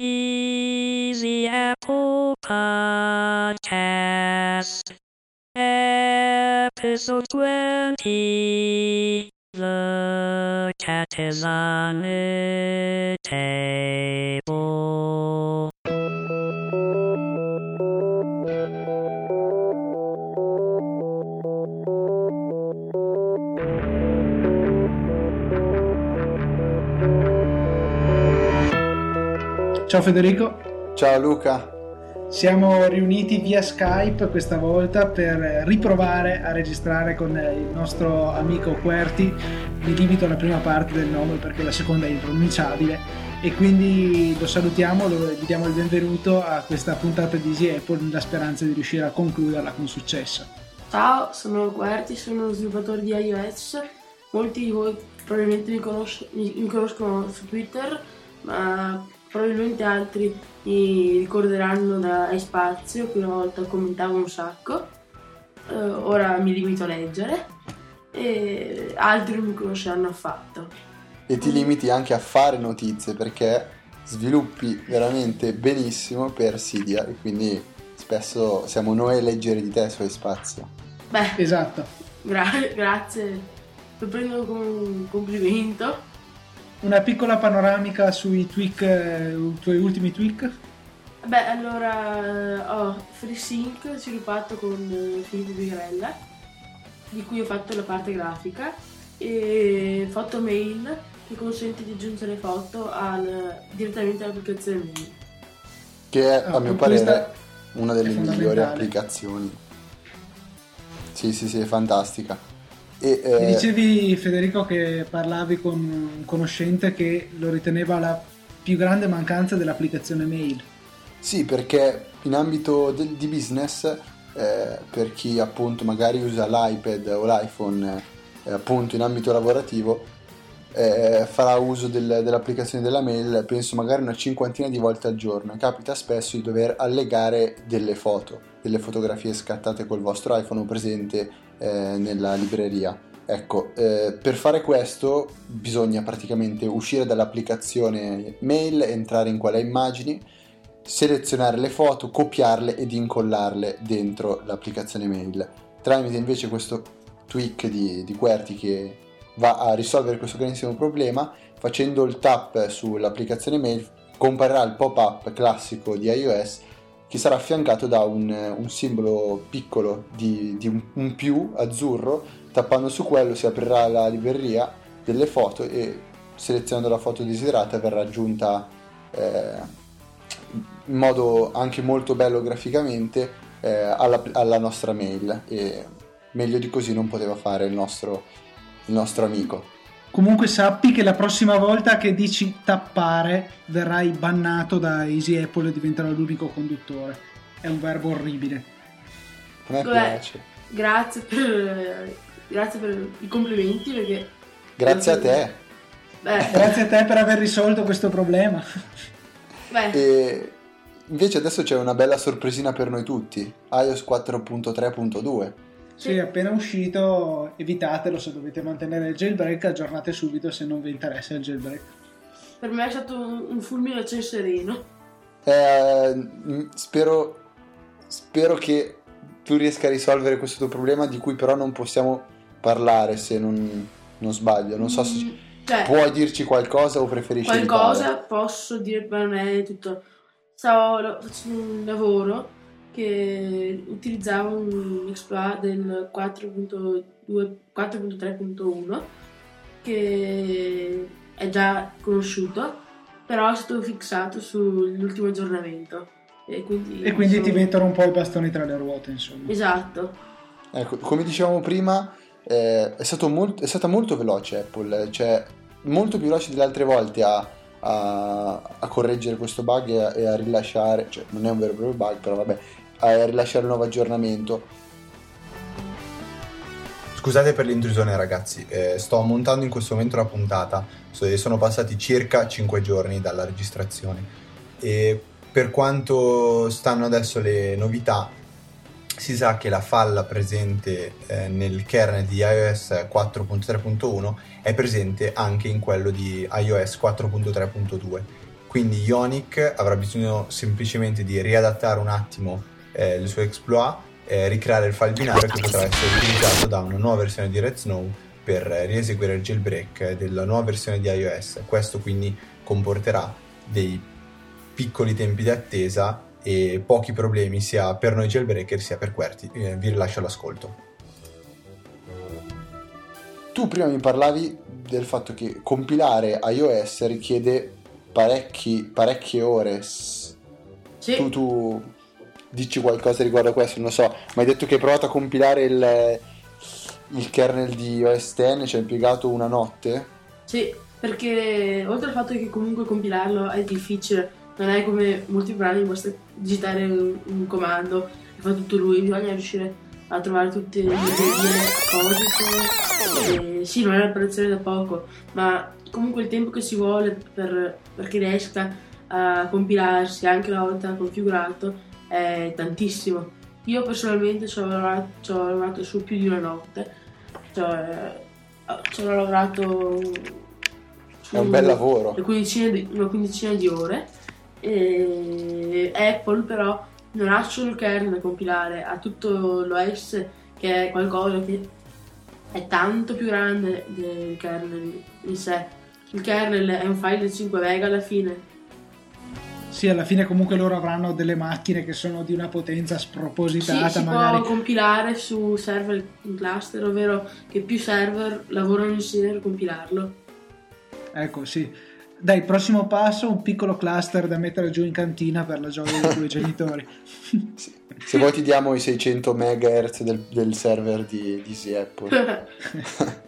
Easy Apple Podcast. Episode 20. The cat is on the table. Ciao Federico, Ciao Luca, siamo riuniti via Skype questa volta per riprovare a registrare con il nostro amico Querti. Mi limito alla prima parte del nome perché la seconda è impronunciabile e quindi lo salutiamo, lo- gli diamo il benvenuto a questa puntata di Easy Apple nella speranza di riuscire a concluderla con successo. Ciao, sono Querti, sono uno sviluppatore di iOS. Molti di voi probabilmente mi, conosc- mi- mi conoscono su Twitter, ma probabilmente altri mi ricorderanno da iSpazio, che una volta commentavo un sacco. Eh, ora mi limito a leggere e altri non mi conosceranno affatto. e ti limiti anche a fare notizie perché sviluppi veramente benissimo per Cydia e quindi spesso siamo noi a leggere di te su spazio. Beh, Esatto. gra- grazie, lo prendo come un complimento. Una piccola panoramica sui tweak, eh, i tuoi ultimi tweak. Beh, allora eh, ho FreeSync sviluppato con eh, Filippo Bigarella, di cui ho fatto la parte grafica, e Photomail che consente di aggiungere foto al- direttamente all'applicazione mail. Che è a mio con parere una delle migliori applicazioni. Sì, sì, sì, è fantastica. E, Mi eh, dicevi Federico che parlavi con un conoscente che lo riteneva la più grande mancanza dell'applicazione mail. Sì, perché in ambito del- di business, eh, per chi appunto magari usa l'iPad o l'iPhone, eh, appunto in ambito lavorativo, eh, farà uso del- dell'applicazione della mail, penso magari una cinquantina di volte al giorno. Capita spesso di dover allegare delle foto, delle fotografie scattate col vostro iPhone presente eh, nella libreria. Ecco, eh, per fare questo bisogna praticamente uscire dall'applicazione mail, entrare in quella immagini, selezionare le foto, copiarle ed incollarle dentro l'applicazione mail. Tramite invece questo tweak di, di QWERTY che va a risolvere questo grandissimo problema, facendo il tap sull'applicazione mail comparirà il pop-up classico di iOS che sarà affiancato da un, un simbolo piccolo di, di un, un più azzurro. Tappando su quello si aprirà la libreria delle foto e selezionando la foto desiderata verrà aggiunta eh, in modo anche molto bello graficamente eh, alla, alla nostra mail e meglio di così non poteva fare il nostro, il nostro amico. Comunque sappi che la prossima volta che dici tappare verrai bannato da Easy Apple e diventerò l'unico conduttore. È un verbo orribile. A me Beh. piace. Grazie per, grazie per i complimenti perché... Grazie a te. Beh, Grazie a te per aver risolto questo problema. beh, E invece adesso c'è una bella sorpresina per noi tutti. iOS 4.3.2. Sì, è appena uscito, evitatelo se dovete mantenere il jailbreak, aggiornate subito se non vi interessa il jailbreak. per me è stato un, un fulmine a ciel sereno. Eh, m- spero, spero che tu riesca a risolvere questo tuo problema di cui però non possiamo parlare se non, non sbaglio. Non so se Mm, cioè, puoi dirci qualcosa o preferisci qualcosa evitare? posso dire per me tutto stavo facendo un lavoro che utilizzava un exploit del 4.2 4.3.1 che è già conosciuto però è stato fissato sull'ultimo aggiornamento e quindi, E quindi sono- ti mettono un po' i bastoni tra le ruote, insomma. esatto Ecco, come dicevamo prima, eh, è, stato molt- è stata molto veloce Apple, cioè molto più veloce delle altre volte a, a- a correggere questo bug e a, e a rilasciare, cioè non è un vero e proprio bug, però vabbè, a rilasciare il nuovo aggiornamento. Scusate per l'intrusione ragazzi, eh, sto montando in questo momento la puntata, so- sono passati circa 5 giorni dalla registrazione. E per quanto stanno adesso le novità, si sa che la falla presente eh, nel kernel di iOS 4.3.1 è presente anche in quello di iOS 4.3.2 Quindi Ionic avrà bisogno semplicemente di riadattare un attimo eh, le sue exploit, eh, ricreare il file binario che potrà essere utilizzato da una nuova versione di Red Snow per rieseguire il jailbreak della nuova versione di iOS. Questo quindi comporterà dei piccoli tempi di attesa e pochi problemi sia per noi jailbreaker sia per QWERTY. Eh, vi rilascio all'ascolto. Tu prima mi parlavi del fatto che compilare iOS richiede parecchi, parecchie ore. Sì. Tu, tu dici qualcosa riguardo a questo, non so, ma hai detto che hai provato a compilare il, il kernel di OS X, ci hai impiegato una notte? Sì, perché oltre al fatto che comunque compilarlo è difficile, non è come molti programmi, basta digitare un, un comando e fa tutto lui, bisogna riuscire a trovare tutte le librerie apposite. Sì, non è un'operazione da poco, ma comunque il tempo che si vuole per, perché riesca a compilarsi anche una volta configurato è tantissimo. Io personalmente ci ho lavorato, su più di una notte, cioè, ci ho lavorato su È un bel lavoro. una quindicina di, una quindicina di ore. E Apple però non ha solo il kernel da compilare, ha tutto l'OS che è qualcosa che è tanto più grande del kernel in sé. Il kernel è un file di 5 MB alla fine. Sì, alla fine comunque loro avranno delle macchine che sono di una potenza Sì, spropositata, si magari. può compilare su server in cluster, ovvero che più server lavorano insieme per compilarlo. Ecco, sì. Dai, prossimo passo, un piccolo cluster da mettere giù in cantina per la gioia dei tuoi genitori. Sì. Se vuoi ti diamo i 600 MHz del, del server di, di Easy Apple.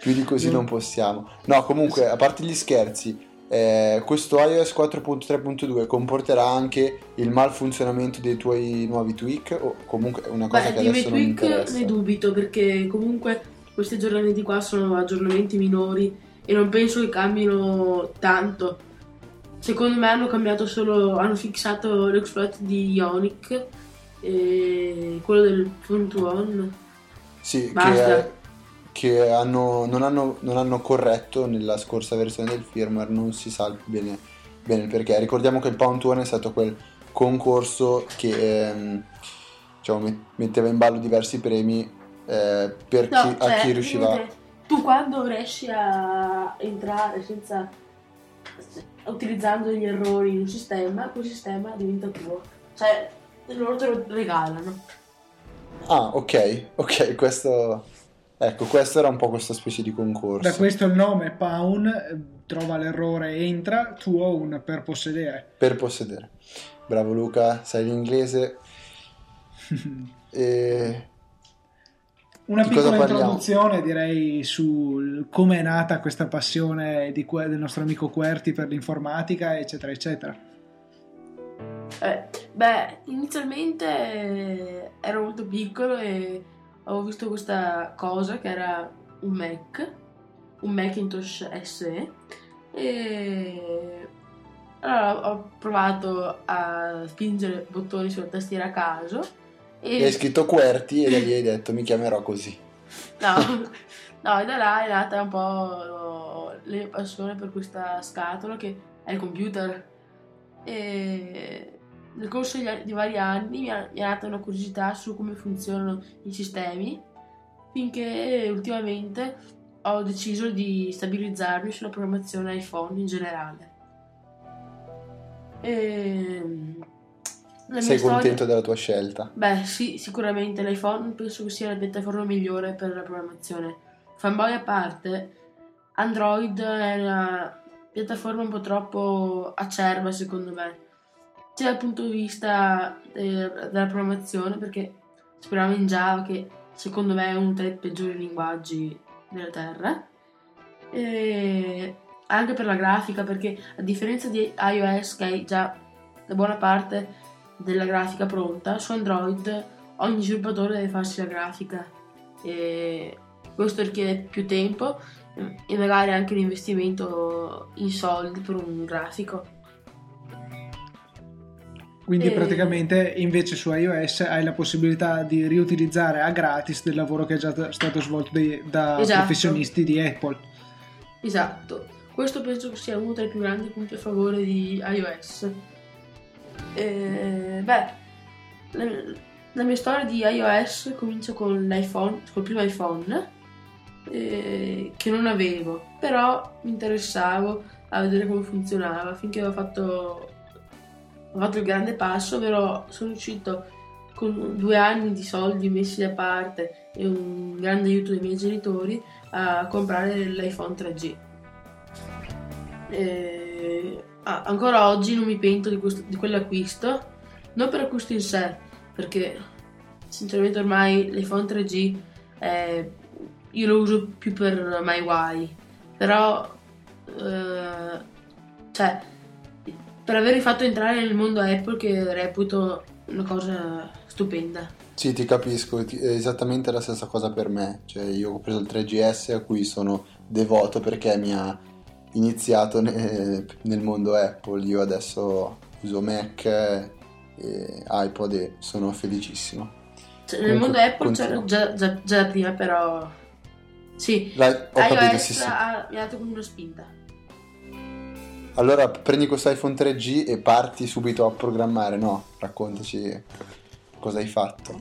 Più di così non possiamo. No, comunque, a parte gli scherzi, eh, questo iOS 4.3.2 comporterà anche il malfunzionamento dei tuoi nuovi tweak o comunque è una cosa Beh, che adesso non tweak interessa? ne dubito perché comunque questi aggiornamenti qua sono aggiornamenti minori e non penso che cambino tanto. Secondo me hanno cambiato solo, hanno fissato l'exploit di Ionic e quello del phone to on. Sì, Basta. che, che hanno- non, hanno, non hanno corretto nella scorsa versione del firmware, non si sa bene, bene perché. Ricordiamo che il Pound One è stato quel concorso che ehm, diciamo, met- metteva in ballo diversi premi eh, per chi, a cioè, chi riusciva... Tu quando riesci a entrare senza utilizzando gli errori in un sistema, quel sistema diventa tuo. Cioè, loro te lo regalano. Ah, ok, ok, questo... Ecco, questo era un po' questa specie di concorso. Da questo il nome Pawn eh, trova l'errore, entra, tu own per possedere. Per possedere. Bravo Luca, sai l'inglese. E... Una piccola introduzione direi su come è nata questa passione di que- del nostro amico Querti per l'informatica, eccetera, eccetera. Eh, beh, inizialmente eh, ero molto piccolo e avevo visto questa cosa che era un Mac, un Macintosh SE e allora ho provato a spingere bottoni sulla tastiera a caso e hai e scritto QWERTY e da lì hai detto mi chiamerò così. no, no, e da là è nata un po' mia passione per questa scatola che è il computer. E nel corso di vari anni mi è, nata una curiosità su come funzionano i sistemi, finché ultimamente ho deciso di stabilizzarmi sulla programmazione iPhone in generale. E, mia Sei storia- contento della tua scelta? Beh, sì, sicuramente l'iPhone penso che sia la piattaforma migliore per la programmazione. Fanboy a parte, Android è una piattaforma un po' troppo acerba secondo me, sia dal punto di vista eh, della programmazione, perché speriamo in Java che secondo me è uno tra i peggiori linguaggi della Terra, e anche per la grafica, perché a differenza di iOS che hai già da buona parte della grafica pronta, su Android ogni sviluppatore deve farsi la grafica e questo richiede più tempo e magari anche un investimento in soldi per un grafico. Quindi E- praticamente invece su iOS hai la possibilità di riutilizzare a gratis del lavoro che è già stato svolto dai- da Esatto. professionisti di Apple. Esatto. questo penso che sia uno dei più grandi punti a favore di iOS. Eh, beh, la, la mia storia di iOS comincia con l'iPhone, col primo iPhone, eh, che non avevo, però mi interessavo a vedere come funzionava finché ho fatto, ho fatto il grande passo, ovvero sono riuscito con due anni di soldi messi da parte e un grande aiuto dei miei genitori a comprare l'iPhone 3G. E, ah, ancora oggi non mi pento di, questo, di quell'acquisto, non per acquisto in sé, perché sinceramente ormai l'iPhone 3G è, io lo uso più per MyWi, però eh, cioè per avermi fatto entrare nel mondo Apple che reputo una cosa stupenda. Sì, ti capisco, è esattamente la stessa cosa per me. Cioè, io ho preso il 3GS a cui sono devoto perché mi ha iniziato ne- nel mondo Apple. Io adesso uso Mac e iPod e sono felicissimo. Cioè, nel mondo Apple c'era già, già, già, prima, però. Sì, Dai, ho capito, capito, sì, sì. Mi ha dato come una spinta. Allora prendi questo iPhone 3G e parti subito a programmare, no? Raccontaci cosa hai fatto.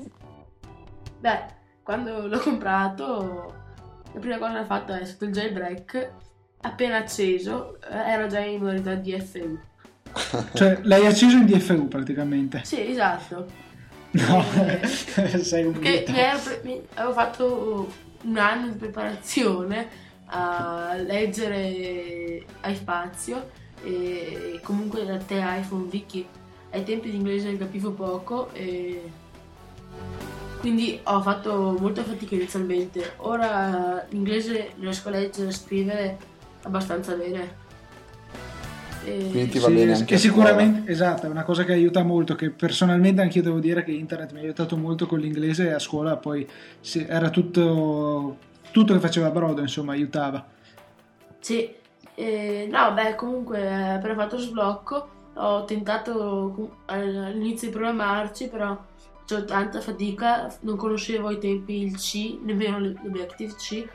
Beh, quando l'ho comprato, la prima cosa che ho fatto è sotto il jailbreak, appena acceso, eh, era già in modalità DFU. Cioè, l'hai acceso in DFU praticamente. Sì, esatto. No, Eh, sei un Perché mi ero mi- avevo fatto un anno di preparazione a leggere a spazio e comunque da te iPhone Vicky ai tempi di inglese capivo poco e quindi ho fatto molta fatica inizialmente. Ora l'inglese riesco a leggere e a scrivere abbastanza bene. E- Quindi ti va Sì, bene anche sicuramente, esatto, è una cosa che aiuta molto, che personalmente anch'io devo dire che internet mi ha aiutato molto con l'inglese e a scuola poi era tutto, tutto che faceva brodo, insomma, aiutava. Sì, eh, no, beh, comunque appena fatto lo sblocco ho tentato all'inizio di programmarci, però facevo tanta fatica, non conoscevo ai tempi il C, nemmeno l- l'Objective-C,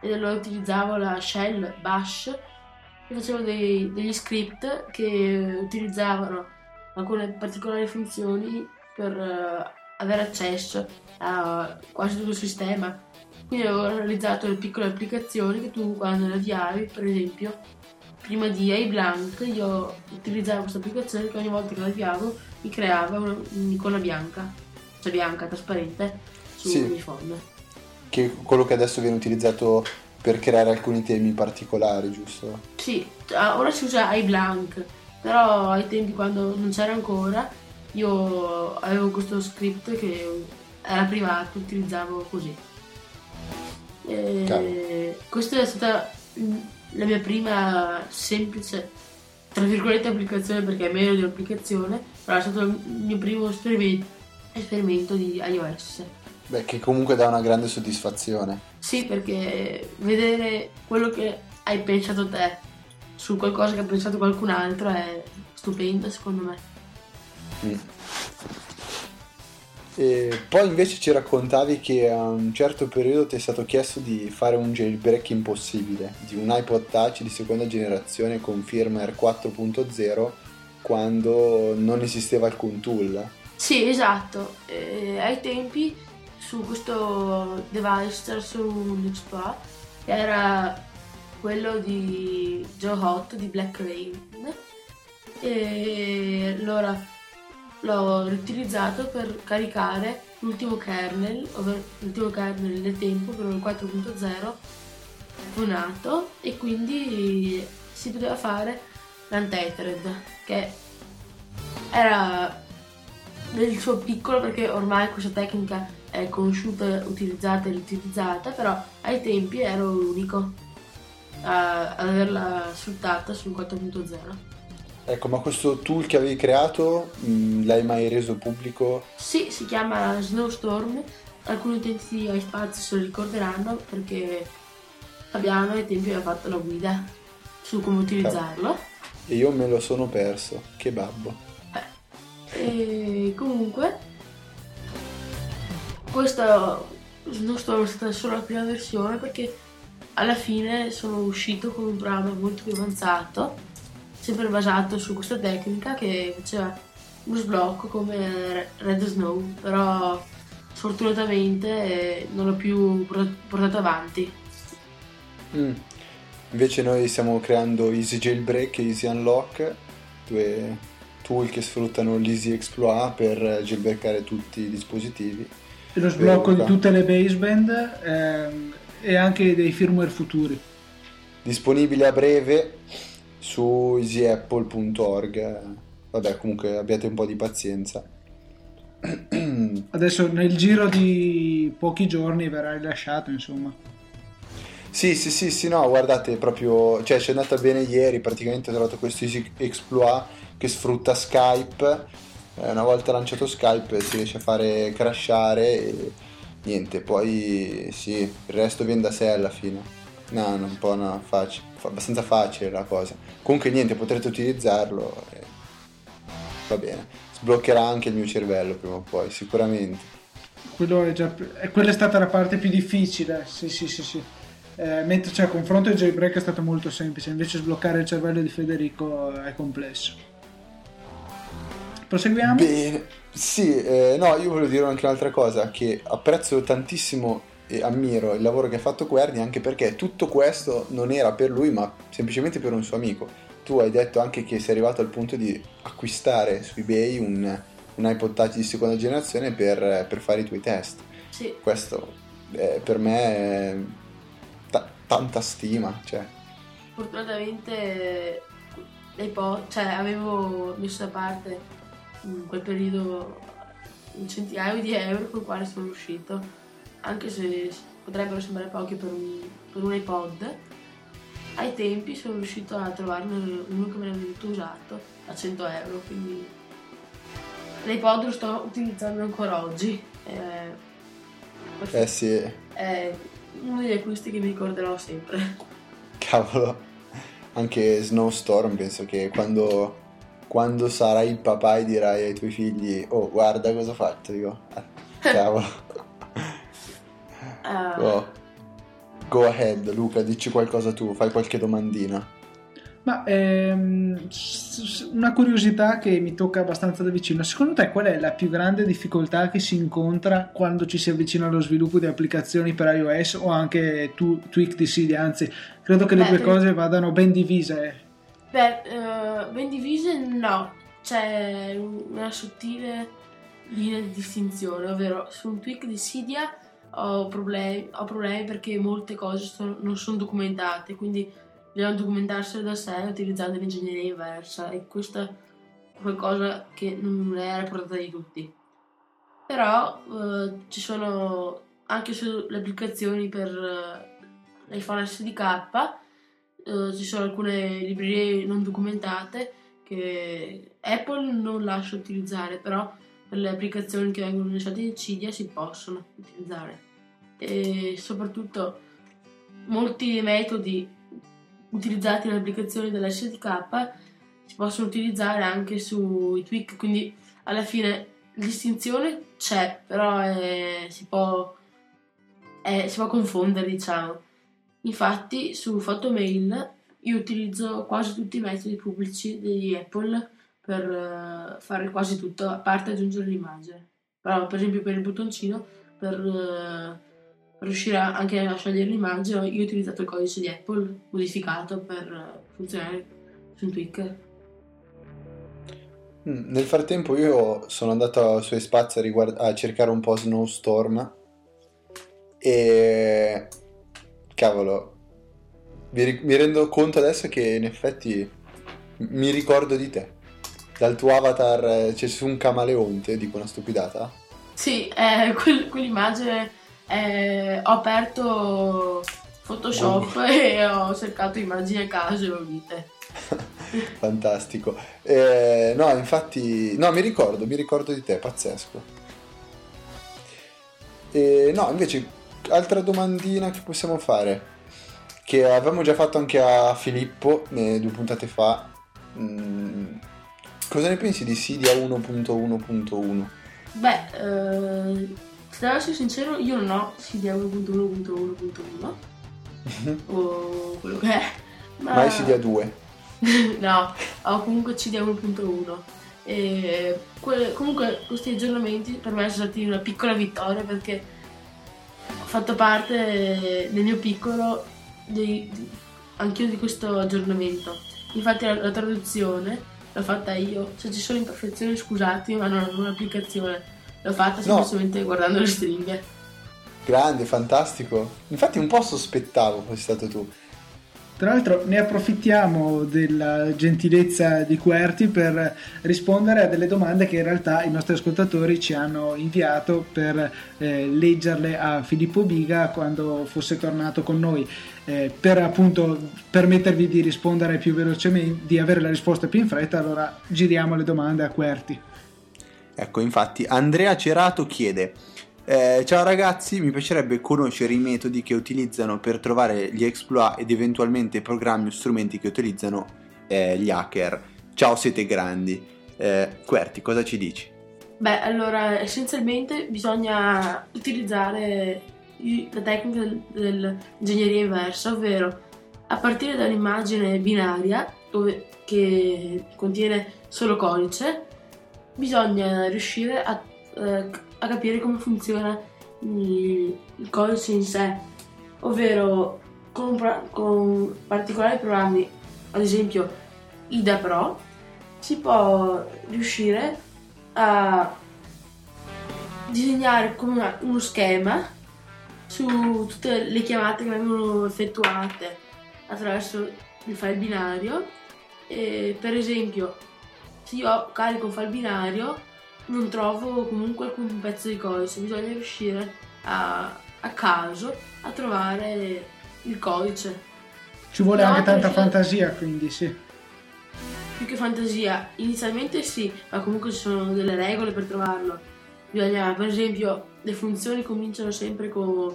e allora utilizzavo la shell bash e facevo dei- degli script che utilizzavano alcune particolari funzioni per eh, avere accesso a quasi tutto il sistema. Quindi avevo realizzato delle piccole applicazioni che tu quando le avviavi, per esempio, prima di iBlank io utilizzavo questa applicazione che ogni volta che la avviavo mi creava una- un'icona bianca, cioè bianca, trasparente, su Sì. ogni phone. Che è quello che adesso viene utilizzato per creare alcuni temi particolari, giusto? Sì, ah, ora si usa iBlank, però ai tempi quando non c'era ancora io avevo questo script che era privato, utilizzavo così. E Cavolo. questa è stata la mia prima semplice, tra virgolette, applicazione perché è meglio di un'applicazione, però è stato il mio primo esperimento, esperimento di iOS. Beh, che comunque dà una grande soddisfazione. Sì, perché vedere quello che hai pensato te su qualcosa che ha pensato qualcun altro è stupendo secondo me. Mm. E poi invece ci raccontavi che a un certo periodo ti è stato chiesto di fare un jailbreak impossibile di un iPod Touch di seconda generazione con firmware 4.0 quando non esisteva alcun tool. Sì, esatto. Eh, ai tempi su questo device exploit che era quello di Joe Hot di Black Rain e allora l'ho riutilizzato per caricare l'ultimo kernel, ovvero l'ultimo kernel del tempo, ovvero il 4.0 funato e quindi si poteva fare l'untethered che era nel suo piccolo perché ormai questa tecnica è conosciuta, utilizzata e riutilizzata, però ai tempi ero l'unico a- ad averla sfruttata sul 4.0. Ecco, ma questo tool che avevi creato mh, l'hai mai reso pubblico? Sì, si chiama Snowstorm, alcuni utenti di iSpace se lo ricorderanno perché Fabiano ai tempi aveva fatto la guida su come utilizzarlo. E io me lo sono perso. Che babbo. E comunque, questa Snowstorm è stata solo la prima versione perché alla fine sono uscito con un programma molto più avanzato, sempre basato su questa tecnica che faceva uno sblocco come Red Snow, però sfortunatamente non l'ho più portato avanti. Mm. Invece noi stiamo creando Easy Jailbreak e Easy Unlock, due tool che sfruttano l'Easy Exploit per jailbreakare tutti i dispositivi. E lo sblocco di tutte le baseband ehm, e anche dei firmware futuri. Disponibile a breve su easyapple.org. Vabbè, comunque abbiate un po' di pazienza. Adesso nel giro di pochi giorni verrà rilasciato, insomma. Sì, sì, sì, sì, no, guardate, proprio, cioè ci è andata bene ieri, praticamente ho trovato questo Easy Exploit che sfrutta Skype, eh, una volta lanciato Skype si riesce a fare crashare e niente, poi sì, il resto viene da sé alla fine. No, no un po' no, facile, abbastanza facile la cosa. Comunque niente, potrete utilizzarlo e va bene. Sbloccherà anche il mio cervello prima o poi, sicuramente. Quello è già, quella è stata la parte più difficile, sì, sì, sì, sì eh, mentre cioè, a confronto il jailbreak è stato molto semplice, invece sbloccare il cervello di Federico è complesso. Proseguiamo? Bene, sì, eh, no, io volevo dire anche un'altra cosa, che apprezzo tantissimo ammiro il lavoro che ha fatto Querni, anche perché tutto questo non era per lui, ma semplicemente per un suo amico. Tu hai detto anche che sei arrivato al punto di acquistare su eBay un, un iPod Touch di seconda generazione per, per fare i tuoi test. Sì. Questo eh, per me è tanta stima. Cioè. Fortunatamente po- cioè, avevo messo da parte in quel periodo un centinaio di euro con i quali sono uscito, anche se potrebbero sembrare pochi per un, per un iPod. Ai tempi sono riuscito a trovarne uno che me l'ha venuto usato a 100 euro, quindi l'iPod lo sto utilizzando ancora oggi. Eh, eh sì. È uno degli acquisti che mi ricorderò sempre. Cavolo, anche Snowstorm penso che quando, quando sarai il papà e dirai ai tuoi figli, oh guarda cosa ho fatto, dico, cavolo. Uh... oh. Go ahead Luca, dici qualcosa tu, fai qualche domandina. Ma ehm, una curiosità che mi tocca abbastanza da vicino, secondo te qual è la più grande difficoltà che si incontra quando ci si avvicina allo sviluppo di applicazioni per iOS o anche tu, Tweak di Cydia? Anzi, credo che le Beh, due cose vadano ben divise. Beh, uh, ben divise no, c'è una sottile linea di distinzione, ovvero su un tweak di Cydia ho problemi, ho problemi perché molte cose sono, non sono documentate, quindi bisogna documentarselo da sé utilizzando l'ingegneria inversa e questa è qualcosa che non è alla portata di tutti. Però eh, ci sono anche sulle applicazioni per eh, l'iPhone SDK eh, ci sono alcune librerie non documentate che Apple non lascia utilizzare, però per le applicazioni che vengono lasciate in Cydia si possono utilizzare. E soprattutto molti metodi utilizzati nelle applicazioni dell'SDK si possono utilizzare anche sui tweak, quindi alla fine la distinzione c'è, però è, si, può, è, si può confondere, diciamo. Infatti su Photomail io utilizzo quasi tutti i metodi pubblici di Apple per uh, fare quasi tutto, a parte aggiungere l'immagine. Però per esempio per il bottoncino, per... Per riuscire anche a scegliere l'immagine io ho utilizzato il codice di Apple modificato per funzionare su un tweak. Mm, nel frattempo io sono andato sui spazi a, riguard- a cercare un po' Snowstorm e cavolo mi, ri- mi rendo conto adesso che in effetti mi ricordo di te dal tuo avatar eh, c'è su un camaleonte dico una stupidata sì, eh, quel- quell'immagine eh, ho aperto Photoshop oh. e ho cercato immagini a caso e ho vite. Fantastico. Eh, no, infatti, no, mi ricordo, mi ricordo di te, pazzesco. E, no, invece, altra domandina che possiamo fare, che avevamo già fatto anche a Filippo due puntate fa. Mm, cosa ne pensi di Cydia 1.1.1? Beh, eh, devo essere sincero, io non ho CD 1.1.1.1, o quello che è. Ma, Ma a 2. no, ho comunque CD 1.1. E que- comunque questi aggiornamenti per me sono stati una piccola vittoria perché ho fatto parte nel mio piccolo dei, di- anch'io di questo aggiornamento. Infatti la, la traduzione l'ho fatta io, se ci sono imperfezioni scusate, ma non avevo un'applicazione, l'ho fatta semplicemente guardando le stringhe. Grande, fantastico. Infatti un po' sospettavo fossi stato tu. Tra l'altro ne approfittiamo della gentilezza di Querti per rispondere a delle domande che in realtà i nostri ascoltatori ci hanno inviato per eh, leggerle a Filippo Biga quando fosse tornato con noi. Eh, per appunto permettervi di rispondere più velocemente, di avere la risposta più in fretta, allora giriamo le domande a Querti. Ecco, infatti, Andrea Cerato chiede: eh, Ciao ragazzi, mi piacerebbe conoscere i metodi che utilizzano per trovare gli exploit ed eventualmente programmi o strumenti che utilizzano eh, gli hacker. Ciao, siete grandi. Eh, Querti, cosa ci dici? Beh, allora essenzialmente bisogna utilizzare la tecnica del- dell'ingegneria inversa, ovvero a partire dall'immagine binaria dove- che contiene solo codice, bisogna riuscire a, eh, a capire come funziona il, codice in sé, ovvero con, con particolari programmi, ad esempio IDA Pro, si può riuscire a disegnare come una- uno schema su tutte le chiamate che vengono effettuate attraverso il file binario. E per esempio se io carico un file binario non trovo comunque alcun pezzo di codice bisogna riuscire a, a caso a trovare il codice Ci vuole No, anche tanta perché- fantasia, quindi sì. più che fantasia, inizialmente sì, ma comunque ci sono delle regole per trovarlo. Bisogna, per esempio, le funzioni cominciano sempre con,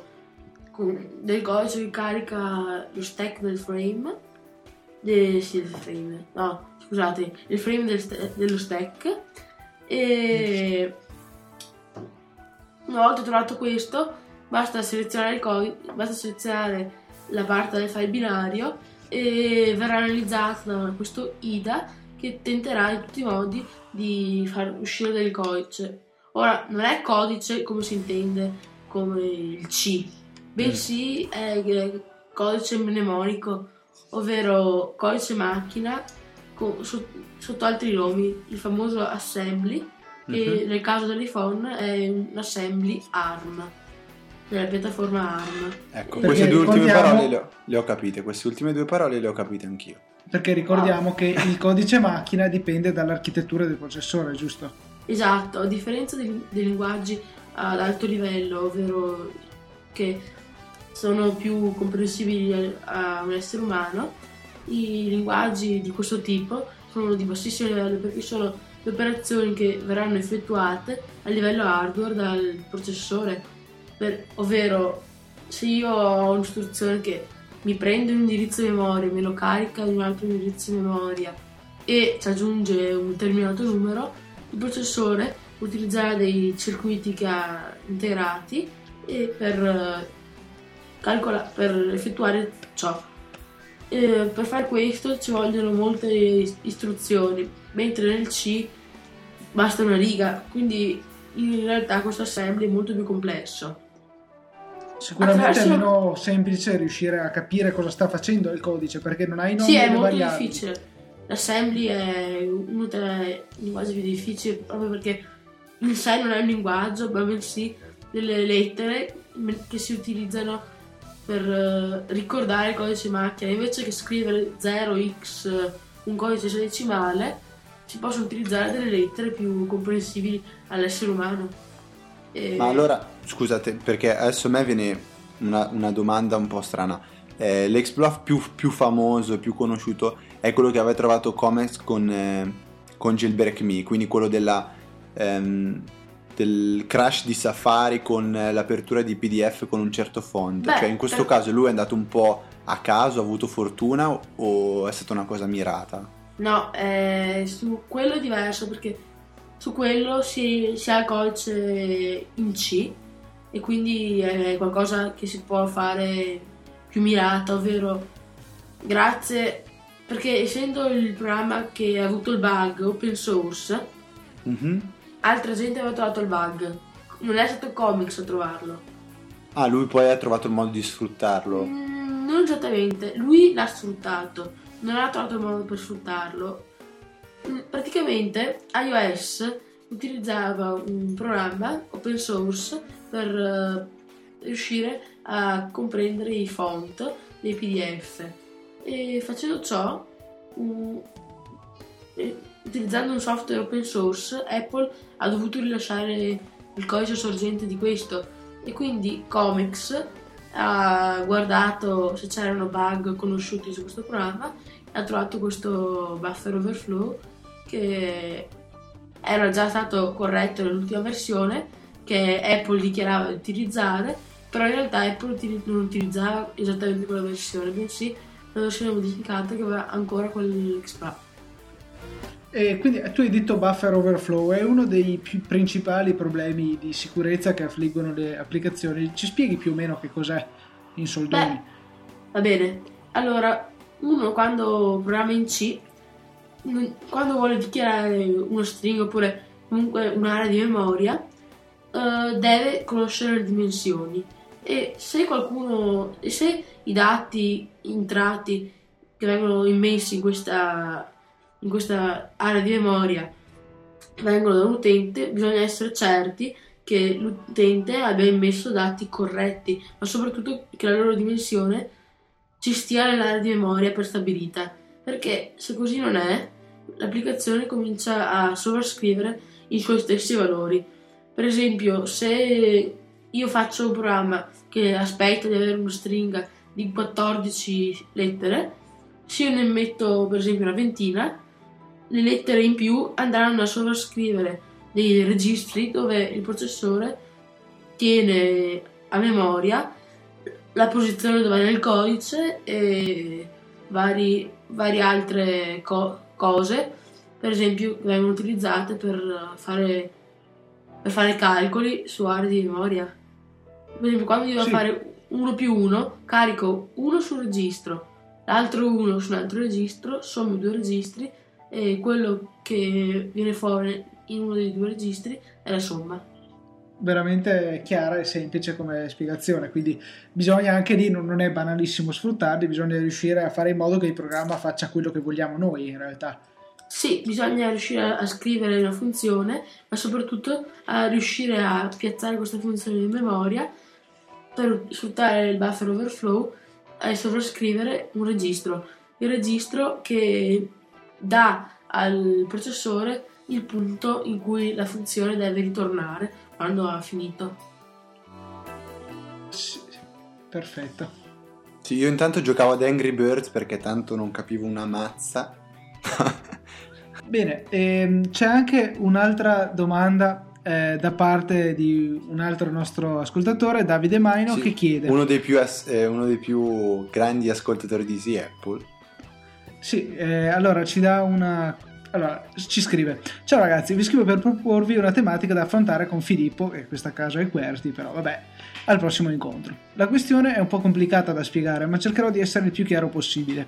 con del codice che carica lo stack del frame. De, sì, del frame. No, scusate, il frame del sta- dello stack. E una volta trovato questo, basta selezionare il codice, basta selezionare la parte del file binario e verrà analizzato da questo IDA che tenterà in tutti i modi di far uscire del codice. Ora, non è codice come si intende come il C, bensì è il codice mnemonico, ovvero codice macchina co- so- sotto altri nomi, il famoso assembly, che Mhm. nel caso dell'iPhone è un assembly ARM, della piattaforma ARM. Ecco, Perché queste due ultime parole le ho, le ho capite. Queste ultime due parole le ho capite anch'io. Perché ricordiamo che il codice macchina dipende dall'architettura del processore, giusto? Esatto, a differenza dei, dei linguaggi ad alto livello, ovvero che sono più comprensibili a, un essere umano, i linguaggi di questo tipo sono di bassissimo livello perché sono le operazioni che verranno effettuate a livello hardware dal processore, per- ovvero se io ho un'istruzione che mi prende un indirizzo di memoria, me lo carica in un altro indirizzo di memoria e ci aggiunge un determinato numero, il processore utilizzerà dei circuiti che ha integrati e per, eh, calcola- per effettuare ciò. E per fare questo ci vogliono molte istruzioni, mentre nel C basta una riga, quindi in realtà questo assembly è molto più complesso. Sicuramente Attraverso- è meno semplice riuscire a capire cosa sta facendo il codice perché non hai nomi Sì, è molto variabili. difficile. L'assembly è uno dei linguaggi più difficili proprio perché in sé non è un linguaggio, ma bensì delle lettere che si utilizzano per eh, ricordare il codice macchina. Invece che scrivere 0x eh, un codice esadecimale, si possono utilizzare delle lettere più comprensibili all'essere umano. E- Ma allora, scusate, perché adesso a me viene una, una domanda un po' strana. Eh, l'exploit più, più famoso più conosciuto è quello che aveva trovato Comex con, eh, con Jailbreak Me, quindi quello della, ehm, del crash di Safari con eh, l'apertura di PDF con un certo font. Beh, cioè, in questo eh. caso lui è andato un po' a caso, ha avuto fortuna o- è stata una cosa mirata? No, eh, su quello è diverso perché su quello si, si ha il codice in C e quindi è qualcosa che si può fare più mirata, ovvero grazie perché essendo il programma che ha avuto il bug open source, Mhm. Altra gente aveva trovato il bug. Non è stato Comics a trovarlo. Ah, lui poi ha trovato il modo di sfruttarlo. Mm, non esattamente, lui l'ha sfruttato, non ha trovato il modo per sfruttarlo. Mm, Praticamente iOS utilizzava un programma open source per eh, riuscire a comprendere i font dei PDF e facendo ciò, utilizzando un software open source, Apple ha dovuto rilasciare il codice sorgente di questo. E quindi Comics ha guardato se c'erano bug conosciuti su questo programma e ha trovato questo buffer overflow che era già stato corretto nell'ultima versione che Apple dichiarava di utilizzare però in realtà Apple non utilizzava esattamente quella versione bensì una versione modificata che aveva ancora quell'expa E quindi tu hai detto buffer overflow, è uno dei più principali problemi di sicurezza che affliggono le applicazioni. Ci spieghi più o meno che cos'è in soldoni? Beh, va bene. Allora, uno quando programma in C, non- quando vuole dichiarare uno string oppure comunque un'area di memoria, eh, deve conoscere le dimensioni. E se qualcuno, e se i dati entrati che vengono immessi in questa, in questa area di memoria vengono da un utente, bisogna essere certi che l'utente abbia immesso dati corretti, ma soprattutto che la loro dimensione ci stia nell'area di memoria prestabilita. Perché se così non è, l'applicazione comincia a sovrascrivere i suoi stessi valori. Per esempio, se io faccio un programma che aspetta di avere una stringa di 14 lettere, se io ne metto per esempio una ventina, le lettere in più andranno a sovrascrivere dei registri dove il processore tiene a memoria la posizione dove è nel codice e vari, varie altre co- cose, per esempio, che vengono utilizzate per fare, per fare calcoli su aree di memoria. Per esempio, quando io devo Sì. fare 1 più 1, carico uno sul registro, l'altro 1 su un altro registro, sommo due registri e quello che viene fuori in uno dei due registri è la somma. veramente chiara e semplice come spiegazione, quindi bisogna anche lì, non è banalissimo sfruttarli, bisogna riuscire a fare in modo che il programma faccia quello che vogliamo noi in realtà. Sì, bisogna riuscire a scrivere una funzione, ma soprattutto a riuscire a piazzare questa funzione in memoria per sfruttare il buffer overflow e sovrascrivere un registro. Il registro che dà al processore il punto in cui la funzione deve ritornare quando ha finito. Sì, perfetto. Sì, io intanto giocavo ad Angry Birds perché tanto non capivo una mazza. Bene, ehm, c'è anche un'altra domanda eh, da parte di un altro nostro ascoltatore, Davide Maino, Sì, che chiede... Uno dei, più as- eh, uno dei più grandi ascoltatori di Easy Apple. Sì, eh, allora ci dà una. Allora, ci scrive: Ciao ragazzi, vi scrivo per proporvi una tematica da affrontare con Filippo, che in questo caso è Querti, però vabbè, al prossimo incontro. La questione è un po' complicata da spiegare, ma cercherò di essere il più chiaro possibile.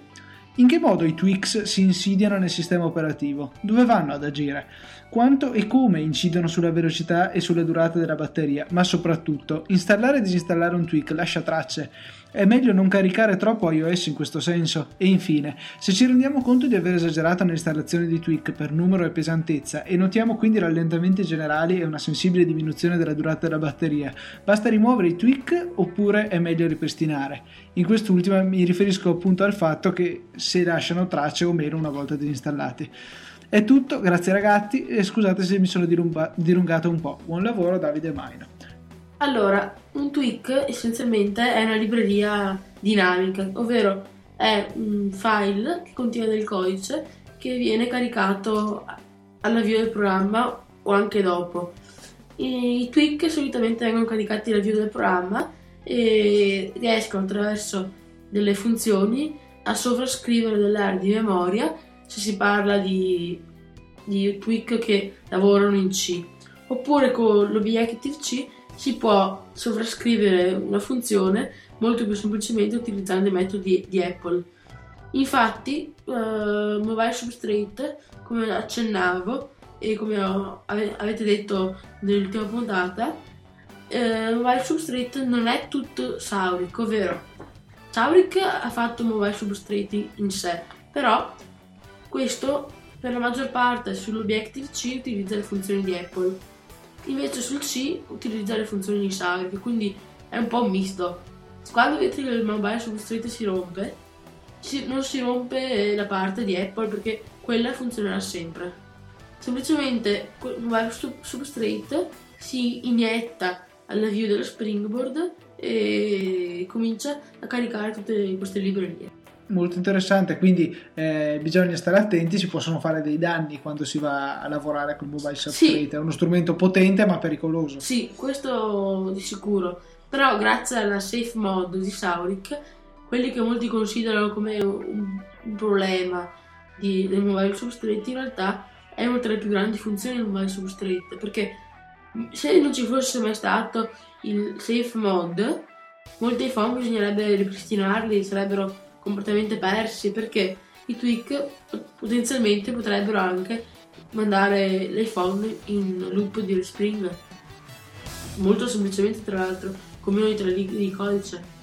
In che modo i tweaks si insidiano nel sistema operativo? Dove vanno ad agire? Quanto e come incidono sulla velocità e sulla durata della batteria? Ma soprattutto, installare e disinstallare un tweak lascia tracce. È meglio non caricare troppo iOS in questo senso. E infine, se ci rendiamo conto di aver esagerato nell'installazione di tweak per numero e pesantezza e notiamo quindi rallentamenti generali e una sensibile diminuzione della durata della batteria, basta rimuovere i tweak oppure è meglio ripristinare? In quest'ultima mi riferisco appunto al fatto che se lasciano tracce o meno una volta disinstallati. È tutto, grazie ragazzi e scusate se mi sono dilunga- dilungato un po'. Buon lavoro Davide Maino. Allora, un tweak essenzialmente è una libreria dinamica, ovvero è un file che contiene del codice che viene caricato all'avvio del programma o anche dopo. I tweak solitamente vengono caricati all'avvio del programma e riescono attraverso delle funzioni a sovrascrivere delle aree di memoria se si parla di, di tweak che lavorano in C oppure con l'Objective-C si può sovrascrivere una funzione molto più semplicemente utilizzando i metodi di Apple. Infatti, eh, Mobile Substrate, come accennavo e come ho- ave- avete detto nell'ultima puntata, eh, Mobile Substrate non è tutto Sauric, ovvero Sauric ha fatto Mobile Substrate in sé, però questo per la maggior parte sull'Objective C utilizza le funzioni di Apple, invece sul C utilizza le funzioni di Sauric, quindi è un po' misto. Quando vedete il Mobile Substrate si rompe, si- non si rompe la parte di Apple perché quella funzionerà sempre. Semplicemente il Mobile Sub- Substrate si inietta all'avvio dello Springboard e comincia a caricare tutte queste librerie. Molto interessante, quindi eh, bisogna stare attenti, si possono fare dei danni quando si va a lavorare col mobile substrate. Sì. È uno strumento potente ma pericoloso. Sì, questo di sicuro. Però grazie alla safe mode di Sauric, quelli che molti considerano come un, un problema di- del mobile substrate, in realtà è una delle più grandi funzioni del mobile substrate, perché se non ci fosse mai stato il safe mode, molti iPhone bisognerebbe ripristinarli, sarebbero completamente persi, perché i tweak potenzialmente potrebbero anche mandare l'iPhone in loop di respring. Molto semplicemente tra l'altro come noi tre righe di codice.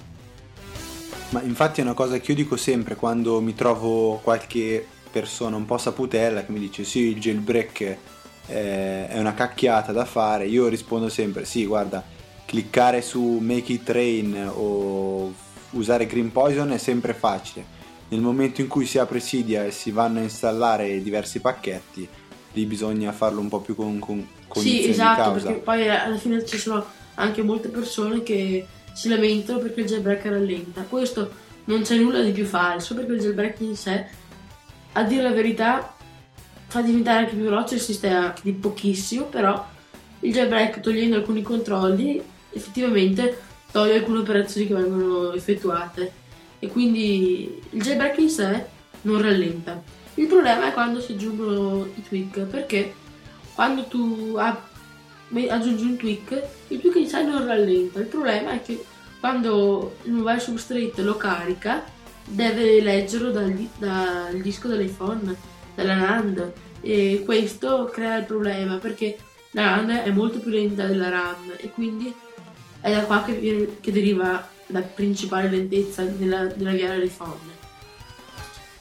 Ma infatti è una cosa che io dico sempre quando mi trovo qualche persona un po' saputella che mi dice sì il jailbreak è una cacchiata da fare, io rispondo sempre sì guarda cliccare su make it rain o usare green poison è sempre facile, nel momento in cui si apre Cydia e si vanno a installare diversi pacchetti lì bisogna farlo un po' più con, con sì esatto perché poi alla fine ci sono anche molte persone che si lamentano perché il jailbreak rallenta. Questo non c'è nulla di più falso perché il jailbreak in sé a dire la verità fa diventare anche più veloce il sistema di pochissimo però il jailbreak togliendo alcuni controlli effettivamente toglie alcune operazioni che vengono effettuate. E quindi il jailbreak in sé non rallenta. Il problema è quando si aggiungono i tweak perché quando tu aggiungi un tweak il tweak in sé non rallenta. Il problema è che quando il mobile substrate lo carica deve leggerlo dal, dal disco dell'iPhone dalla NAND e questo crea il problema perché la NAND è molto più lenta della RAM e quindi è da qua che, viene- che deriva la principale lentezza nella, nell'avviare l'iPhone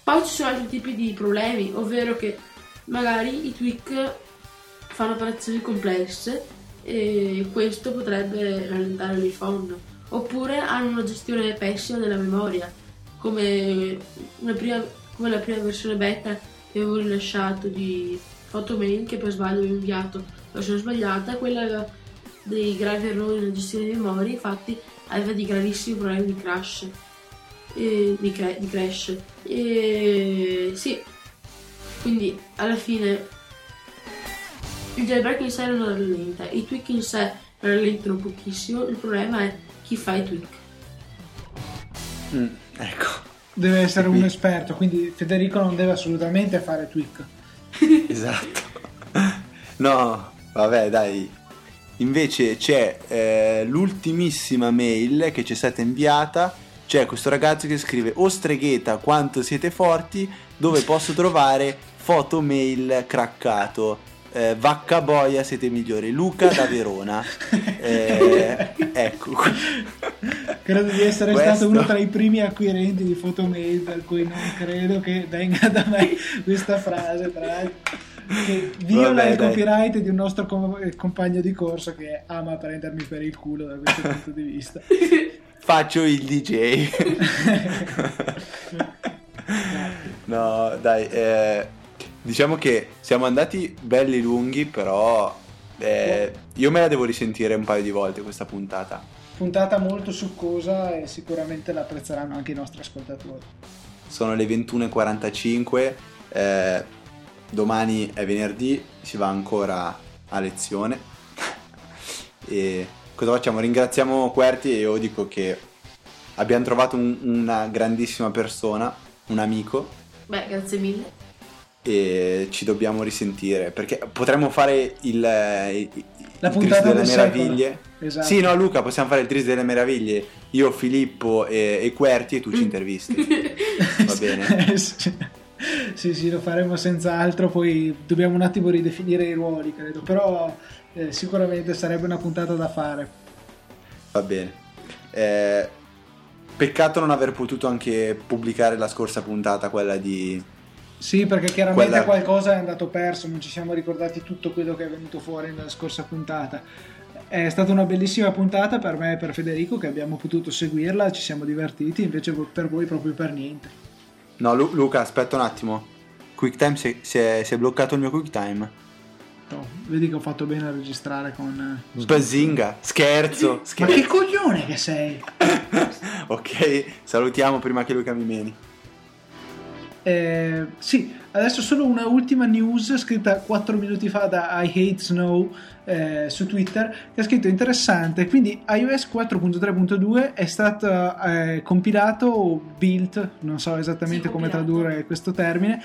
poi ci sono altri tipi di problemi, ovvero che magari i tweak fanno operazioni complesse e questo potrebbe rallentare l'iPhone. Oppure hanno una gestione pessima della memoria, come, prima- come la prima versione beta che avevo rilasciato di Photomail che per sbaglio avevo inviato la versione sbagliata, quella dei gravi errori nella gestione di memoria, infatti aveva dei gravissimi problemi di crash e di, cra- di crash e sì quindi alla fine il jailbreak in sé non rallenta i tweak in sé rallentano pochissimo il problema è chi fa i tweak Mm, ecco, Deve essere un esperto, quindi Federico non deve assolutamente fare tweak. esatto. No, vabbè, dai. Invece c'è eh, l'ultimissima mail che ci è stata inviata. C'è questo ragazzo che scrive: O stregheta, quanto siete forti, dove posso trovare foto mail craccato? Eh, vacca boia, siete migliori. Luca da Verona. Eh, ecco. Credo di essere Questo- stato uno tra i primi acquirenti di Photomail, per cui non credo che venga da me questa frase, tra l'altro, che viola Vabbè, il dai. copyright di un nostro com- eh, compagno di corso che ama prendermi per il culo da questo punto di vista. Faccio il DJ. no, dai, eh, diciamo che siamo andati belli lunghi, però eh, io me la devo risentire un paio di volte questa puntata. Puntata molto succosa e sicuramente la apprezzeranno anche i nostri ascoltatori. Sono le 21.45, eh, domani è venerdì, si va ancora a lezione. e cosa facciamo? Ringraziamo Querti e io dico che abbiamo trovato un- una grandissima persona, un amico. beh grazie mille e ci dobbiamo risentire perché potremmo fare il, il, La il puntata Tris delle meraviglie. Esatto. Sì, no, Luca, possiamo fare il Tris delle meraviglie. Io, Filippo e, e Querti e tu ci intervisti. Va bene. sì. sì, lo faremo senz'altro. Poi dobbiamo un attimo ridefinire i ruoli, credo. Però eh, sicuramente sarebbe una puntata da fare. Va bene. Eh, peccato non aver potuto anche pubblicare la scorsa puntata, quella di... Sì, perché chiaramente Quella- qualcosa è andato perso, non ci siamo ricordati tutto quello che è venuto fuori nella scorsa puntata. È stata una bellissima puntata per me e per Federico che abbiamo potuto seguirla, ci siamo divertiti, invece per voi proprio per niente. No, Lu- Luca, aspetta un attimo. QuickTime si, si è, si è bloccato il mio QuickTime. No, vedi che ho fatto bene a registrare con... eh, Bazinga, scherzo, Ma scherzo. che coglione che sei! ok, salutiamo prima che Luca mi meni. Eh, sì, adesso solo una ultima news scritta 4 minuti fa da I Hate Snow eh, su Twitter che ha scritto interessante, quindi iOS 4.3.2 è stato eh, compilato o built, non so esattamente Sì, come compilato. tradurre questo termine.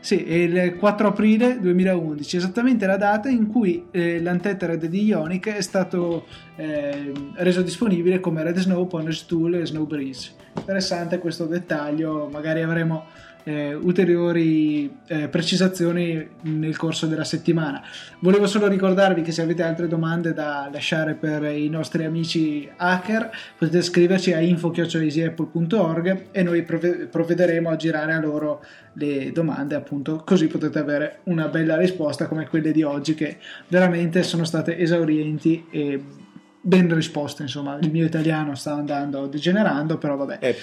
Sì, è il 4 aprile 2011, esattamente la data in cui eh, l'antetere di Ionic è stato eh, reso disponibile come Red Snow, Punish Tool e Snow Breeze. Interessante questo dettaglio, magari avremo eh, ulteriori eh, precisazioni nel corso della settimana. Volevo solo ricordarvi che se avete altre domande da lasciare per i nostri amici hacker potete scriverci a info.easyapple.org e noi provvederemo a girare a loro le domande appunto così potete avere una bella risposta come quelle di oggi che veramente sono state esaurienti e ben risposte insomma il mio italiano sta andando degenerando però vabbè Eh,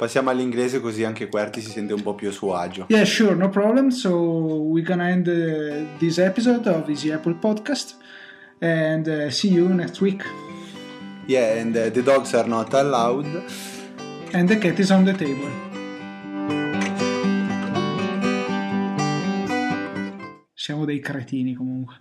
passiamo all'inglese così anche Querti si sente un po' più a suo agio. Yeah, sure, no problem. So we're gonna end uh, this episode of Easy Apple Podcast, and uh, see you next week. Yeah, and uh, the dogs are not allowed. And the cat is on the table. Siamo dei cretini comunque.